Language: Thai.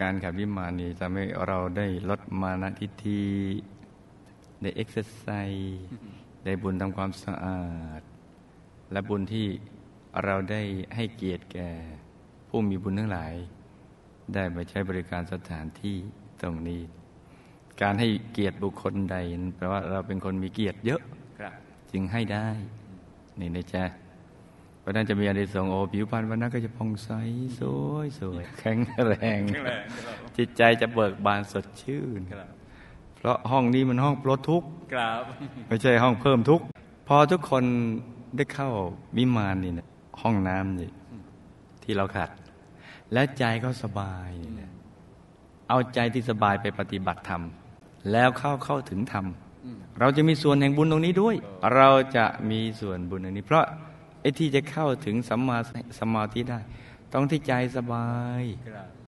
การขัดวิมานนี้ทำให้เราได้ลดมานะทิฏฐิได้เอ็กซ์ไซส์ได้บุญทำความสะอาด และบุญที่เราได้ให้เกียรติแก่ ผู้มีบุญทั้งหลาย ได้มาใช้บริการสถานที่ตรงนี้ การให้เกียรติบุคคลใดนั้นแปลว่าเราเป็นคนมีเกียรติเยอะครับจึงให้ได้นี่นะจ๊ะ เพราะฉะนั้นจะมีอานิสงส์โอ้ผิวพรรณวรรณะก็จะผ่องใสสวยสวยแข็งแรงแข็งแรงครับจิตใจจะเบิกบานสดชื่นครับเพราะห้องนี้มันห้องปลดทุกข์ครับไม่ใช่ห้องเพิ่มทุกข์พอทุกคนได้เข้าวิมานนี่นะห้องน้ำนี่ที่เราขัด และใจก็สบายนี่นะเอาใจที่สบายไปปฏิบัติธรรม แล้วเข้าเข้าถึงธรรม เราจะมีส่วนแห่งบุญตรงนี้ด้วย เราจะมีส่วนบุญอันนี้ เพราะ ไอ้ที่จะเข้าถึงสัมมาสมาธิได้ ต้องที่ใจสบายบ